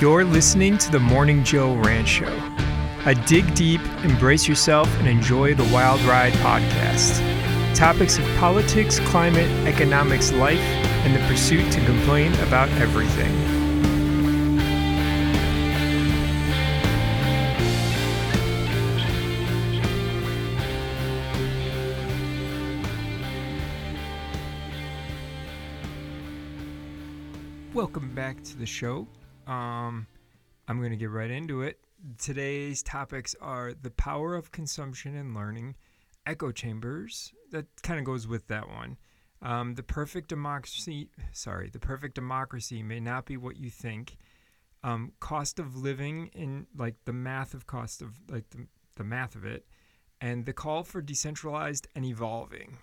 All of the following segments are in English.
You're listening to the Morning Joe Ranch Show, a dig deep, embrace yourself, and enjoy the wild ride podcast. Topics of politics, climate, economics, life, and the pursuit to complain about everything. Welcome back to the show. Um, I'm going to get right into it. Today's topics are the power of consumption and learning, echo chambers. That kind of goes with that one. Um, the perfect democracy, sorry, the perfect democracy may not be what you think. Um, cost of living in like the math of cost of like the, the math of it, and the call for decentralized and evolving.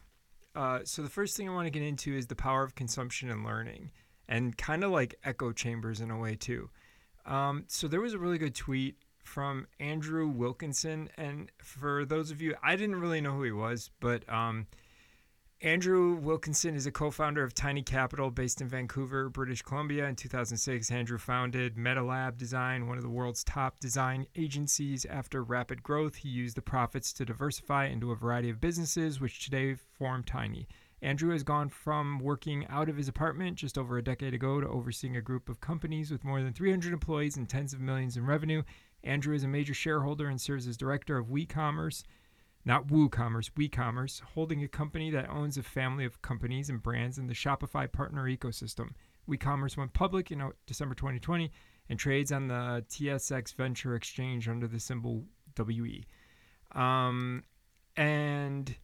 Uh, so the first thing I want to get into is the power of consumption and learning and kind of like echo chambers in a way too. Um, so there was a really good tweet from Andrew Wilkinson, and for those of you, I didn't really know who he was, but um, Andrew Wilkinson is a co-founder of Tiny Capital, based in Vancouver, British Columbia. In 2006, Andrew founded MetaLab Design, one of the world's top design agencies. After rapid growth, he used the profits to diversify into a variety of businesses, which today form Tiny. Andrew has gone from working out of his apartment just over a decade ago to overseeing a group of companies with more than 300 employees and tens of millions in revenue. Andrew is a major shareholder and serves as director of WeCommerce, not WooCommerce, WeCommerce, holding a company that owns a family of companies and brands in the Shopify partner ecosystem. WeCommerce went public in December 2020 and trades on the TSX Venture Exchange under the symbol WE. Um, and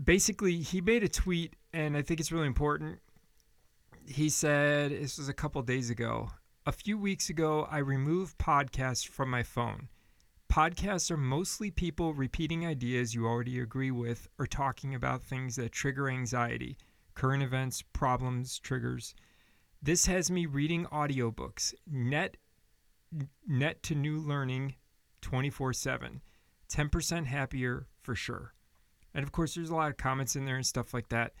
basically he made a tweet and I think it's really important. He said this was a couple days ago. A few weeks ago, I removed podcasts from my phone. Podcasts are mostly people repeating ideas you already agree with or talking about things that trigger anxiety, current events, problems, triggers. This has me reading audiobooks, net net to new learning 24/7. 10% happier for sure. And of course, there's a lot of comments in there and stuff like that.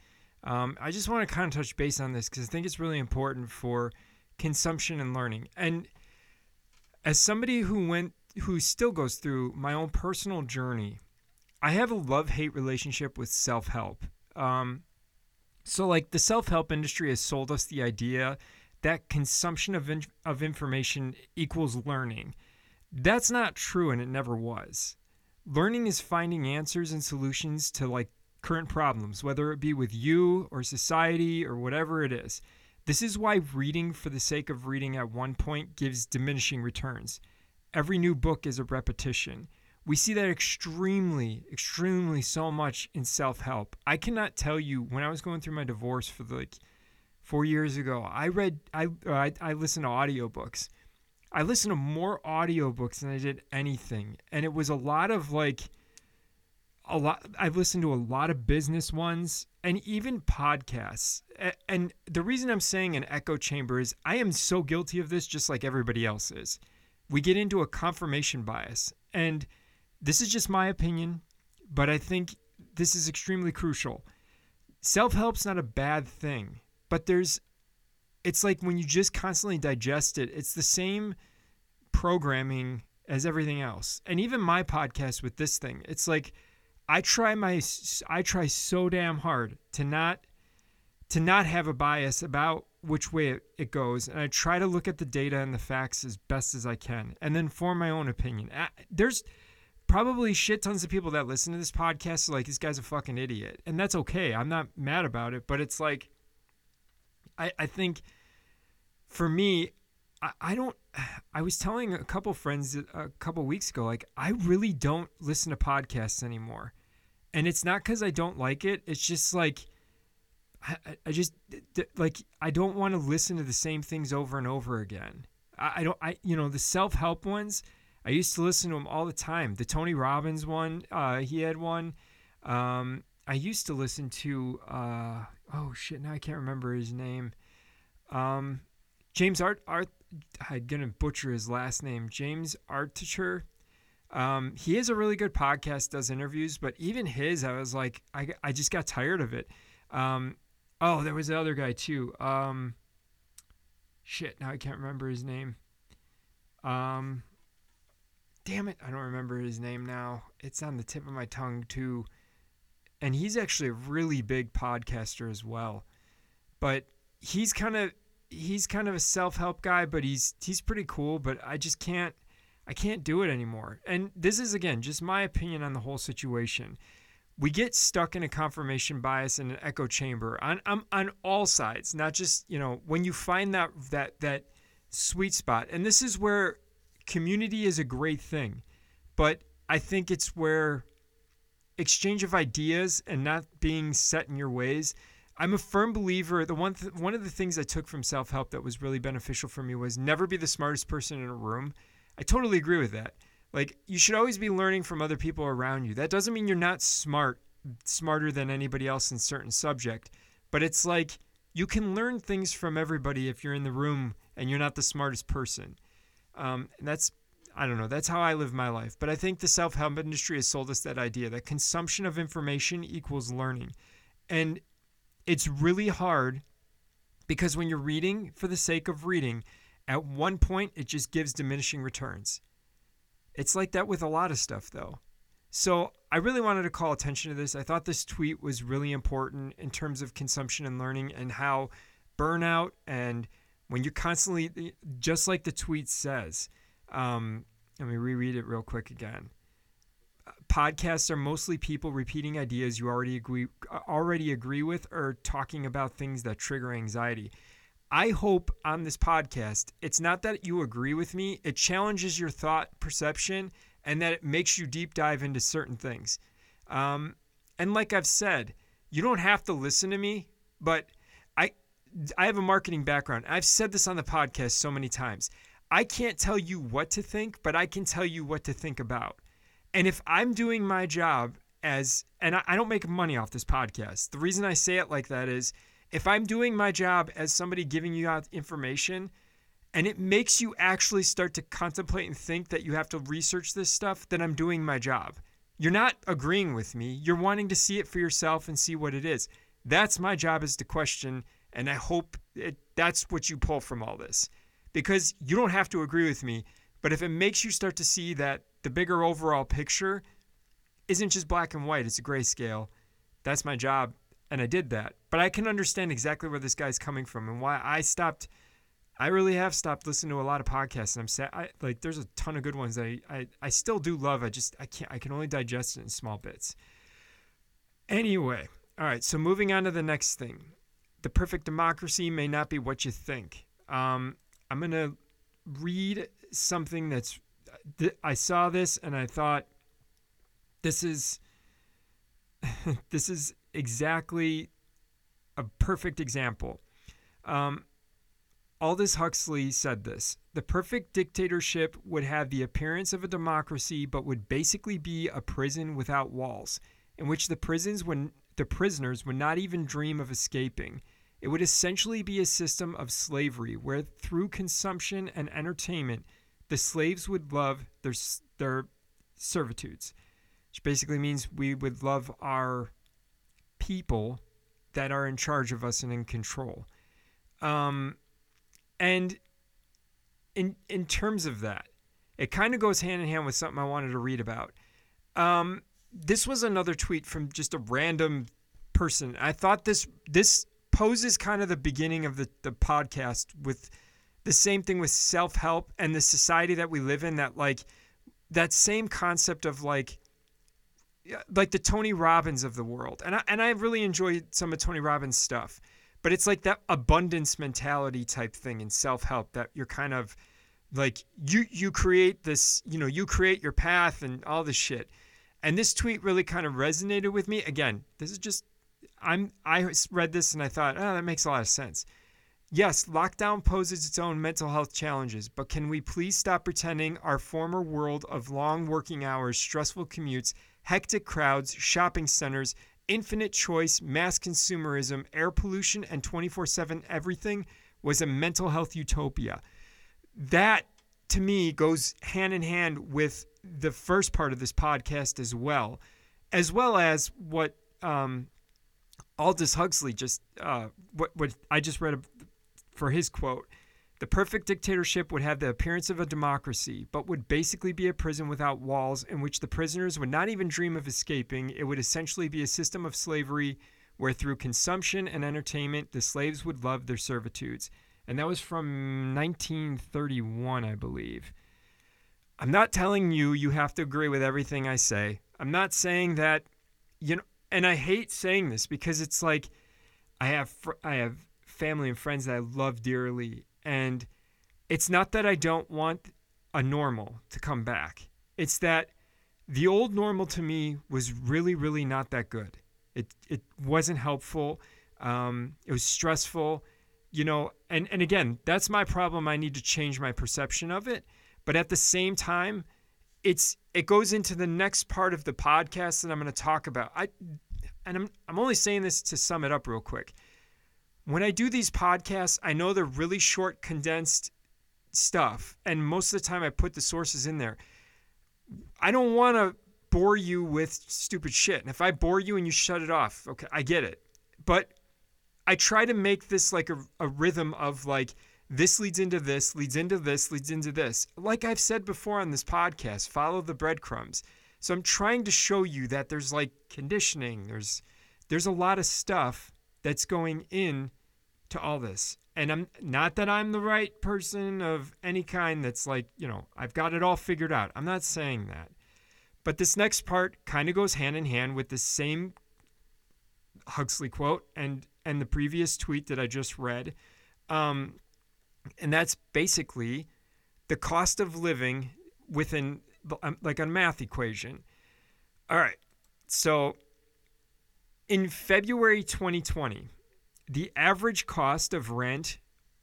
Um, I just want to kind of touch base on this because I think it's really important for consumption and learning. And as somebody who went, who still goes through my own personal journey, I have a love hate relationship with self help. Um, so, like, the self help industry has sold us the idea that consumption of, in- of information equals learning. That's not true, and it never was. Learning is finding answers and solutions to like current problems, whether it be with you or society or whatever it is. This is why reading for the sake of reading at one point gives diminishing returns. Every new book is a repetition. We see that extremely, extremely so much in self help. I cannot tell you when I was going through my divorce for like four years ago, I read, I, I, I listened to audiobooks. I listened to more audiobooks than I did anything. And it was a lot of like a lot I've listened to a lot of business ones and even podcasts. And the reason I'm saying an echo chamber is I am so guilty of this just like everybody else is. We get into a confirmation bias. And this is just my opinion, but I think this is extremely crucial. Self-help's not a bad thing, but there's it's like when you just constantly digest it, it's the same programming as everything else. And even my podcast with this thing, it's like I try my I try so damn hard to not to not have a bias about which way it, it goes and I try to look at the data and the facts as best as I can and then form my own opinion. There's probably shit tons of people that listen to this podcast like this guy's a fucking idiot. And that's okay. I'm not mad about it, but it's like I, I think for me, I, I don't. I was telling a couple friends a couple weeks ago, like I really don't listen to podcasts anymore, and it's not because I don't like it. It's just like I, I just like I don't want to listen to the same things over and over again. I, I don't. I you know the self help ones. I used to listen to them all the time. The Tony Robbins one, uh, he had one. Um, I used to listen to. Uh, oh shit! Now I can't remember his name. Um, James Art Art. I'm gonna butcher his last name. James Altucher. Um, he is a really good podcast, does interviews, but even his, I was like, I, I just got tired of it. Um, oh, there was the other guy too. Um, shit, now I can't remember his name. Um, damn it, I don't remember his name now. It's on the tip of my tongue too. And he's actually a really big podcaster as well. But he's kind of he's kind of a self-help guy, but he's he's pretty cool, but I just can't I can't do it anymore. And this is again just my opinion on the whole situation. We get stuck in a confirmation bias and an echo chamber on, on on all sides, not just, you know, when you find that that that sweet spot. And this is where community is a great thing, but I think it's where exchange of ideas and not being set in your ways. I'm a firm believer. The one th- one of the things I took from self help that was really beneficial for me was never be the smartest person in a room. I totally agree with that. Like you should always be learning from other people around you. That doesn't mean you're not smart, smarter than anybody else in certain subject, but it's like you can learn things from everybody if you're in the room and you're not the smartest person. Um, and that's, I don't know, that's how I live my life. But I think the self help industry has sold us that idea that consumption of information equals learning. And it's really hard because when you're reading for the sake of reading, at one point it just gives diminishing returns. It's like that with a lot of stuff, though. So I really wanted to call attention to this. I thought this tweet was really important in terms of consumption and learning and how burnout and when you're constantly, just like the tweet says, um, let me reread it real quick again. Podcasts are mostly people repeating ideas you already agree already agree with or talking about things that trigger anxiety. I hope on this podcast, it's not that you agree with me, it challenges your thought perception and that it makes you deep dive into certain things. Um, and like I've said, you don't have to listen to me, but I have a marketing background. I've said this on the podcast so many times. I can't tell you what to think, but I can tell you what to think about. And if I'm doing my job as, and I, don't make money off this podcast, the reason I say it like that is if I'm doing my job as somebody giving you out information and it makes you actually start to contemplate and think that you have to research this stuff, then I'm doing my job. You're not agreeing with me. You're wanting to see it for yourself and see what it is. That's my job is to question and I hope it, that's what you pull from all this. Because you don't have to agree with me, but if it makes you start to see that the bigger overall picture isn't just black and white, it's a grayscale, that's my job. And I did that. But I can understand exactly where this guy's coming from and why I stopped. I really have stopped listening to a lot of podcasts, and I'm sad. I, like, there's a ton of good ones that I, I, I still do love. I just I can't. I can only digest it in small bits. Anyway, all right. So moving on to the next thing the perfect democracy may not be what you think. Um, I'm going to read something that's. Th- I saw this and I thought, this is. this is exactly a perfect example. Um, Aldous Huxley said this The perfect dictatorship would have the appearance of a democracy, but would basically be a prison without walls, in which the prisons would, the prisoners would not even dream of escaping. It would essentially be a system of slavery where, through consumption and entertainment, the slaves would love their, their servitudes, which basically means we would love our people that are in charge of us and in control. Um, and in in terms of that, it kind of goes hand in hand with something I wanted to read about. Um, this was another tweet from just a random person. I thought this this poses kind of the beginning of the, the podcast with the same thing with self help and the society that we live in that like that same concept of like like the Tony Robbins of the world. And I and I really enjoy some of Tony Robbins stuff. But it's like that abundance mentality type thing in self-help that you're kind of like you you create this, you know, you create your path and all this shit. And this tweet really kind of resonated with me. Again, this is just I'm I read this and I thought, oh, that makes a lot of sense. Yes, lockdown poses its own mental health challenges, but can we please stop pretending our former world of long working hours, stressful commutes, hectic crowds, shopping centers, infinite choice, mass consumerism, air pollution, and 24 7 everything was a mental health utopia? That, to me, goes hand in hand with the first part of this podcast as well, as well as what um, Aldous Huxley just uh, what what I just read for his quote The perfect dictatorship would have the appearance of a democracy, but would basically be a prison without walls in which the prisoners would not even dream of escaping. It would essentially be a system of slavery where through consumption and entertainment the slaves would love their servitudes. And that was from 1931, I believe. I'm not telling you you have to agree with everything I say. I'm not saying that, you know, and I hate saying this because it's like I have fr- I have family and friends that I love dearly and it's not that I don't want a normal to come back. It's that the old normal to me was really really not that good. It it wasn't helpful. Um, it was stressful, you know. And and again, that's my problem. I need to change my perception of it. But at the same time, it's it goes into the next part of the podcast that I'm going to talk about. I and I'm I'm only saying this to sum it up real quick. When I do these podcasts, I know they're really short, condensed stuff, and most of the time I put the sources in there. I don't want to bore you with stupid shit. And if I bore you and you shut it off, okay, I get it. But I try to make this like a, a rhythm of like this leads into this, leads into this, leads into this. Like I've said before on this podcast, follow the breadcrumbs. So I'm trying to show you that there's like conditioning, there's there's a lot of stuff that's going in to all this. And I'm not that I'm the right person of any kind that's like, you know, I've got it all figured out. I'm not saying that. But this next part kind of goes hand in hand with the same Huxley quote and and the previous tweet that I just read. Um, and that's basically the cost of living within um, like a math equation. All right. So in February 2020, the average cost of rent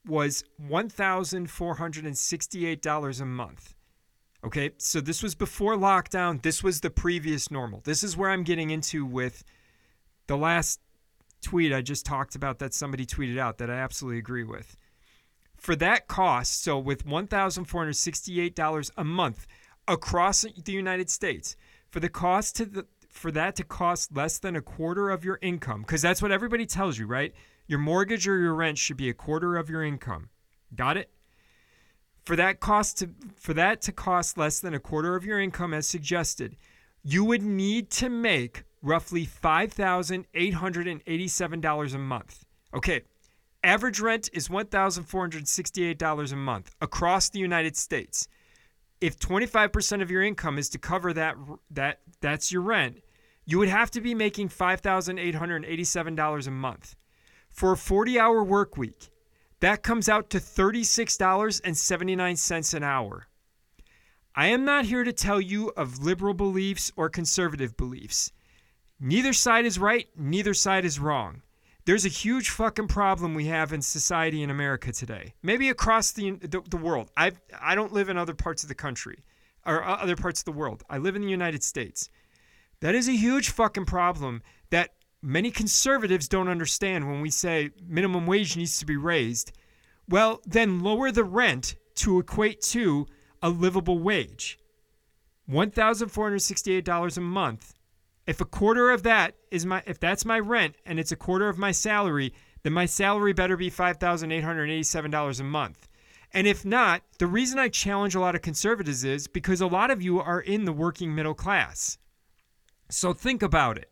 was $1,468 a month. Okay, so this was before lockdown. This was the previous normal. This is where I'm getting into with the last tweet I just talked about that somebody tweeted out that I absolutely agree with. For that cost, so with $1,468 a month across the United States, for the cost to the for that to cost less than a quarter of your income, because that's what everybody tells you, right? Your mortgage or your rent should be a quarter of your income. Got it? For that cost to for that to cost less than a quarter of your income as suggested, you would need to make roughly $5,887 a month. Okay. Average rent is $1,468 a month across the United States. If 25% of your income is to cover that that that's your rent, you would have to be making $5,887 a month. For a 40-hour work week, that comes out to $36.79 an hour. I am not here to tell you of liberal beliefs or conservative beliefs. Neither side is right, neither side is wrong. There's a huge fucking problem we have in society in America today. Maybe across the, the, the world. I I don't live in other parts of the country or uh, other parts of the world. I live in the United States. That is a huge fucking problem that many conservatives don't understand when we say minimum wage needs to be raised. Well, then lower the rent to equate to a livable wage. $1,468 a month. If a quarter of that is my if that's my rent and it's a quarter of my salary, then my salary better be $5,887 a month. And if not, the reason I challenge a lot of conservatives is because a lot of you are in the working middle class. So think about it.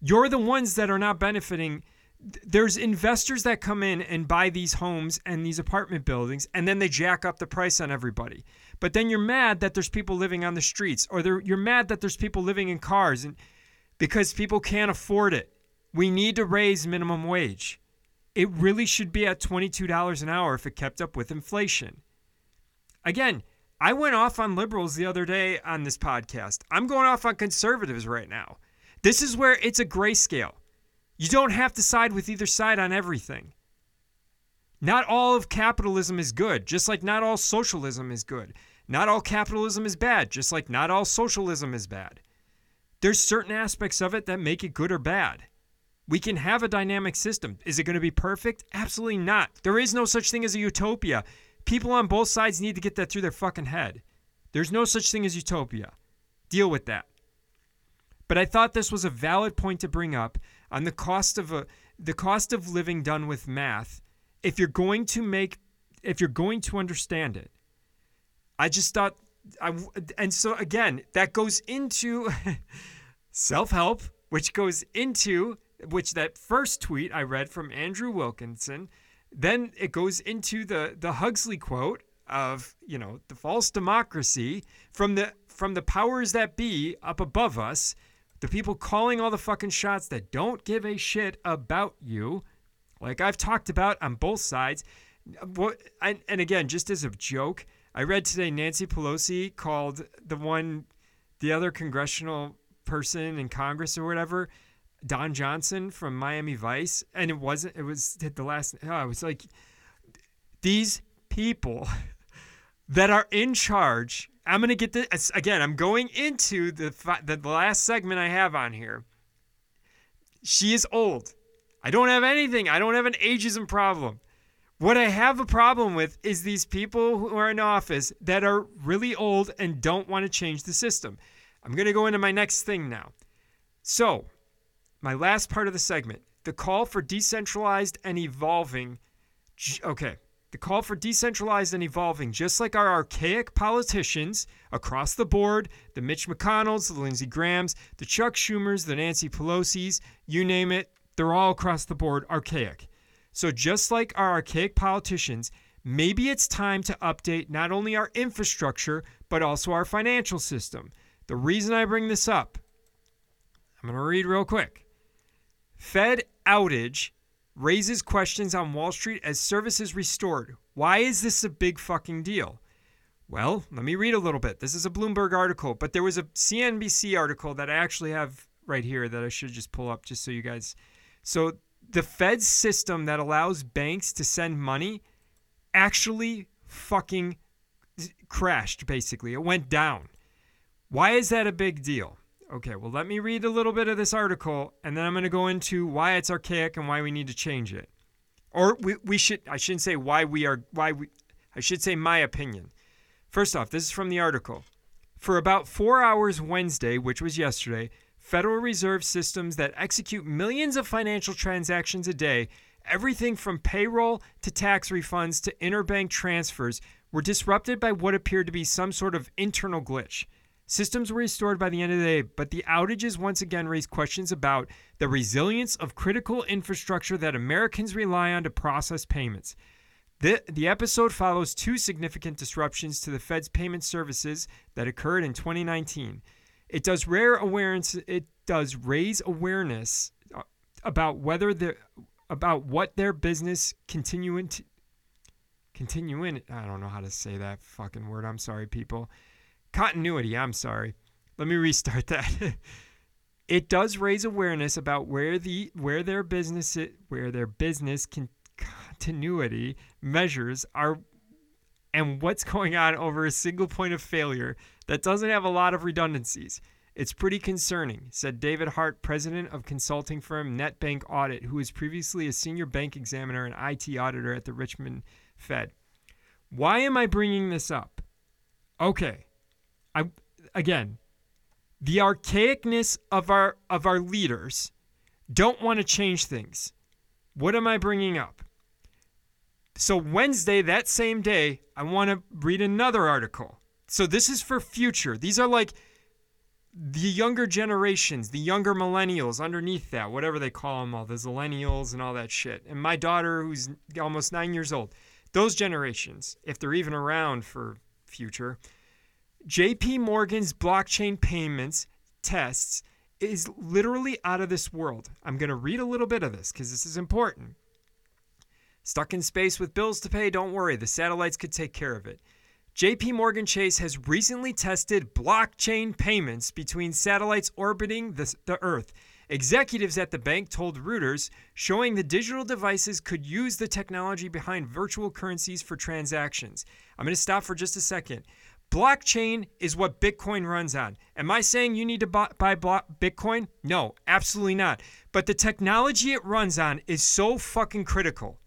You're the ones that are not benefiting. There's investors that come in and buy these homes and these apartment buildings, and then they jack up the price on everybody. But then you're mad that there's people living on the streets, or you're mad that there's people living in cars, and because people can't afford it. We need to raise minimum wage. It really should be at $22 an hour if it kept up with inflation. Again, I went off on liberals the other day on this podcast. I'm going off on conservatives right now. This is where it's a grayscale. You don't have to side with either side on everything. Not all of capitalism is good, just like not all socialism is good. Not all capitalism is bad, just like not all socialism is bad. There's certain aspects of it that make it good or bad. We can have a dynamic system. Is it going to be perfect? Absolutely not. There is no such thing as a utopia. People on both sides need to get that through their fucking head. There's no such thing as utopia. Deal with that. But I thought this was a valid point to bring up on the cost of a the cost of living done with math. If you're going to make if you're going to understand it. I just thought I and so again, that goes into self-help, which goes into which that first tweet I read from Andrew Wilkinson, then it goes into the the Huxley quote of, you know, the false democracy from the from the powers that be up above us, the people calling all the fucking shots that don't give a shit about you, like I've talked about on both sides. What and, and again, just as a joke, I read today Nancy Pelosi called the one, the other congressional person in Congress or whatever, Don Johnson from Miami Vice, and it wasn't. It was the last. Oh, I was like, these people that are in charge. I'm gonna get this again. I'm going into the the last segment I have on here. She is old. I don't have anything. I don't have an ageism problem. What I have a problem with is these people who are in office that are really old and don't want to change the system. I'm going to go into my next thing now. So, my last part of the segment the call for decentralized and evolving. Okay, the call for decentralized and evolving, just like our archaic politicians across the board the Mitch McConnells, the Lindsey Grahams, the Chuck Schumers, the Nancy Pelosi's, you name it, they're all across the board archaic. So, just like our archaic politicians, maybe it's time to update not only our infrastructure, but also our financial system. The reason I bring this up, I'm going to read real quick. Fed outage raises questions on Wall Street as services restored. Why is this a big fucking deal? Well, let me read a little bit. This is a Bloomberg article, but there was a CNBC article that I actually have right here that I should just pull up just so you guys. So the Fed system that allows banks to send money actually fucking crashed, basically. It went down. Why is that a big deal? Okay, well, let me read a little bit of this article and then I'm going to go into why it's archaic and why we need to change it. Or we, we should, I shouldn't say why we are, why we, I should say my opinion. First off, this is from the article. For about four hours Wednesday, which was yesterday, Federal Reserve systems that execute millions of financial transactions a day, everything from payroll to tax refunds to interbank transfers, were disrupted by what appeared to be some sort of internal glitch. Systems were restored by the end of the day, but the outages once again raised questions about the resilience of critical infrastructure that Americans rely on to process payments. The, the episode follows two significant disruptions to the Fed's payment services that occurred in 2019. It does rare awareness. It does raise awareness uh, about whether the about what their business continuing to continuing. I don't know how to say that fucking word. I'm sorry, people. Continuity. I'm sorry. Let me restart that. it does raise awareness about where the where their business where their business can continuity measures are and what's going on over a single point of failure that doesn't have a lot of redundancies. It's pretty concerning, said David Hart, president of consulting firm NetBank Audit, who was previously a senior bank examiner and IT auditor at the Richmond Fed. Why am I bringing this up? Okay. I again, the archaicness of our of our leaders don't want to change things. What am I bringing up? So Wednesday that same day, I want to read another article so this is for future. These are like the younger generations, the younger millennials underneath that, whatever they call them all, the millennials and all that shit. And my daughter, who's almost nine years old, those generations, if they're even around for future, JP Morgan's blockchain payments tests is literally out of this world. I'm going to read a little bit of this because this is important. Stuck in space with bills to pay? Don't worry, the satellites could take care of it. JP Morgan Chase has recently tested blockchain payments between satellites orbiting the, the, Earth. Executives at the bank told Reuters, showing the digital devices could use the technology behind virtual currencies for transactions. I'm going to stop for just a second. Blockchain is what Bitcoin runs on. Am I saying you need to buy, buy Bitcoin? No, absolutely not. But the technology it runs on is so fucking critical.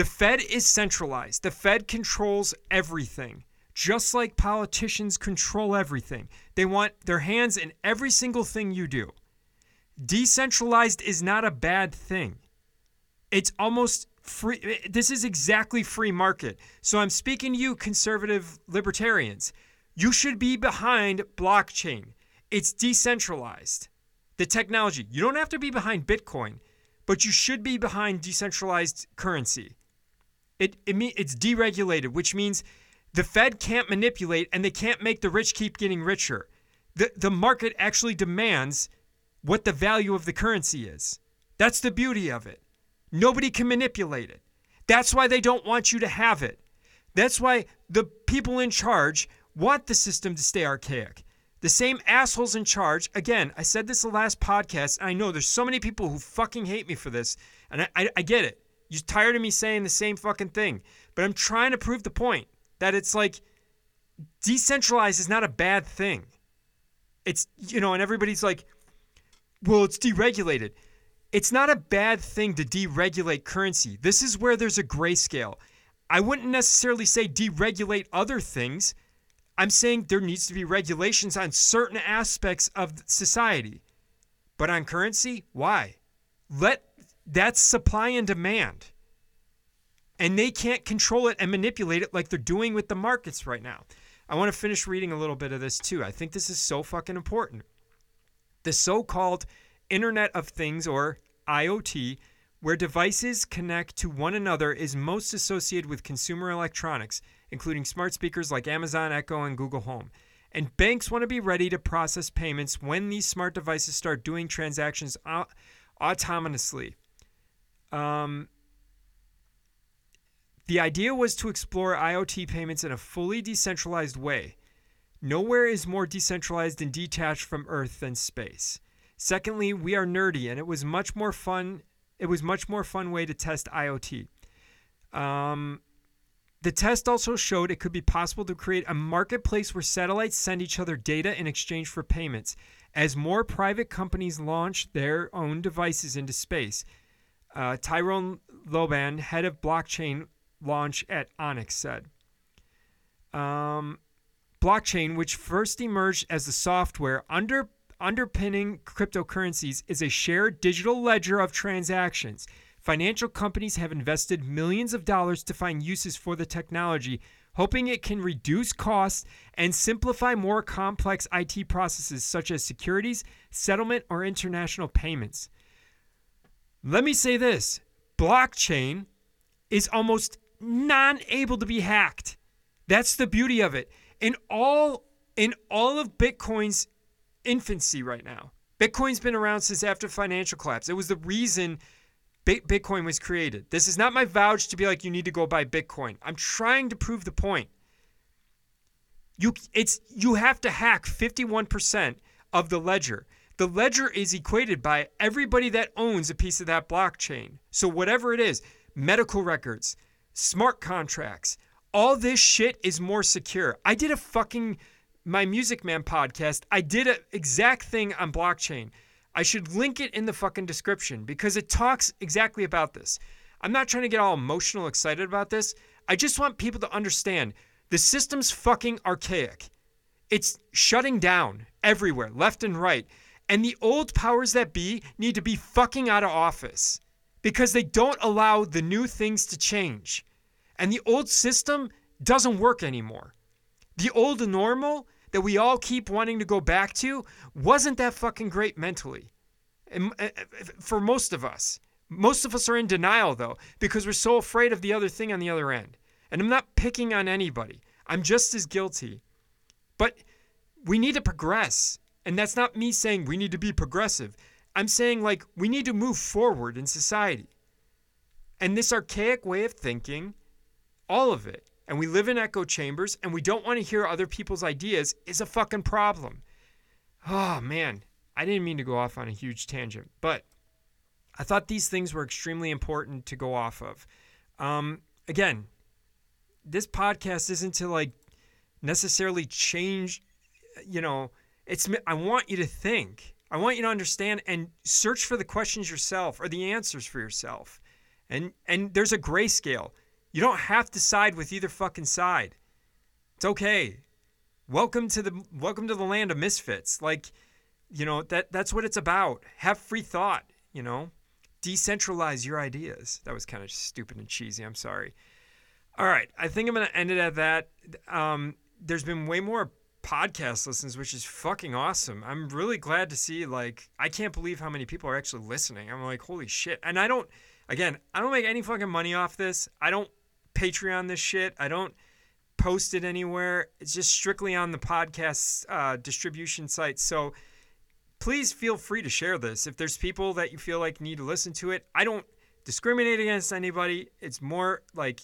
The Fed is centralized. The Fed controls everything, just like politicians control everything. They want their hands in every single thing you do. Decentralized is not a bad thing. It's almost free this is exactly free market. So I'm speaking to you conservative libertarians. You should be behind blockchain. It's decentralized. The technology. You don't have to be behind Bitcoin, but you should be behind decentralized currency. It, it mean, it's deregulated, which means the Fed can't manipulate and they can't make the rich keep getting richer. The, the market actually demands what the value of the currency is. That's the beauty of it. Nobody can manipulate it. That's why they don't want you to have it. That's why the people in charge want the system to stay archaic. The same assholes in charge, again, I said this the last podcast. And I know there's so many people who fucking hate me for this, and I, I, I get it. You're tired of me saying the same fucking thing. But I'm trying to prove the point that it's like decentralized is not a bad thing. It's, you know, and everybody's like, well, it's deregulated. It's not a bad thing to deregulate currency. This is where there's a grayscale. I wouldn't necessarily say deregulate other things. I'm saying there needs to be regulations on certain aspects of society. But on currency, why? Let that's supply and demand. And they can't control it and manipulate it like they're doing with the markets right now. I want to finish reading a little bit of this too. I think this is so fucking important. The so called Internet of Things or IoT, where devices connect to one another, is most associated with consumer electronics, including smart speakers like Amazon Echo and Google Home. And banks want to be ready to process payments when these smart devices start doing transactions autonomously. Um, the idea was to explore IoT payments in a fully decentralized way. Nowhere is more decentralized and detached from Earth than space. Secondly, we are nerdy, and it was much more fun. It was much more fun way to test IoT. Um, the test also showed it could be possible to create a marketplace where satellites send each other data in exchange for payments. As more private companies launch their own devices into space, uh, Tyrone Lobban, head of blockchain launch at Onyx, said. Um, blockchain, which first emerged as the software under, underpinning cryptocurrencies, is a shared digital ledger of transactions. Financial companies have invested millions of dollars to find uses for the technology, hoping it can reduce costs and simplify more complex IT processes such as securities, settlement, or international payments. Let me say this blockchain is almost non able to be hacked. That's the beauty of it. In all in all of Bitcoin's infancy right now. Bitcoin's been around since after financial collapse. It was the reason Bitcoin was created. This is not my vouch to be like you need to go buy Bitcoin. I'm trying to prove the point. You it's you have to hack 51% of the ledger. The ledger is equated by everybody that owns a piece of that blockchain. So whatever it is, medical records, smart contracts, all this shit is more secure. I did a fucking my Music Man podcast. I did an exact thing on blockchain. I should link it in the fucking description because it talks exactly about this. I'm not trying to get all emotional excited about this. I just want people to understand the system's fucking archaic. It's shutting down everywhere, left and right. And the old powers that be need to be fucking out of office because they don't allow the new things to change. And the old system doesn't work anymore. The old normal that we all keep wanting to go back to wasn't that fucking great mentally. Uh, uh, for most of us. Most of us are in denial though because we're so afraid of the other thing on the other end. And I'm not picking on anybody. I'm just as guilty. But we need to progress. And that's not me saying we need to be progressive. I'm saying, like, we need to move forward in society. And this archaic way of thinking, all of it, and we live in echo chambers and we don't want to hear other people's ideas is a fucking problem. Oh, man. I didn't mean to go off on a huge tangent, but I thought these things were extremely important to go off of. Um, again, this podcast isn't to like necessarily change, you know, it's I want you to think. I want you to understand and search for the questions yourself or the answers for yourself. And and there's a grayscale. You don't have to side with either fucking side. It's okay. Welcome to the welcome to the land of misfits. Like, you know, that that's what it's about. Have free thought, you know. decentralize your ideas. That was kind of stupid and cheesy. I'm sorry. All right, I think I'm gonna end it at that. Um, there's been way more podcast listens, which is fucking awesome. I'm really glad to see. Like, I can't believe how many people are actually listening. I'm like, holy shit. And I don't. Again, I don't make any fucking money off this. I don't Patreon this shit. I don't post it anywhere. It's just strictly on the podcast uh, distribution site. So please feel free to share this. If there's people that you feel like need to listen to it, I don't discriminate against anybody. It's more like,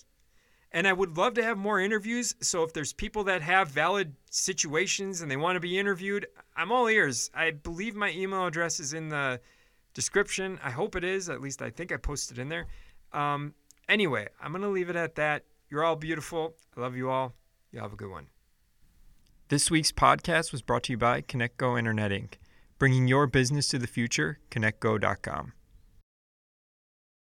and I would love to have more interviews. So if there's people that have valid situations and they want to be interviewed, I'm all ears. I believe my email address is in the description. I hope it is. At least I think I posted in there. Um, anyway, I'm going to leave it at that. You're all beautiful. I love you all. You have a good one. This week's podcast was brought to you by ConnectGo Internet Inc., bringing your business to the future, connectgo.com.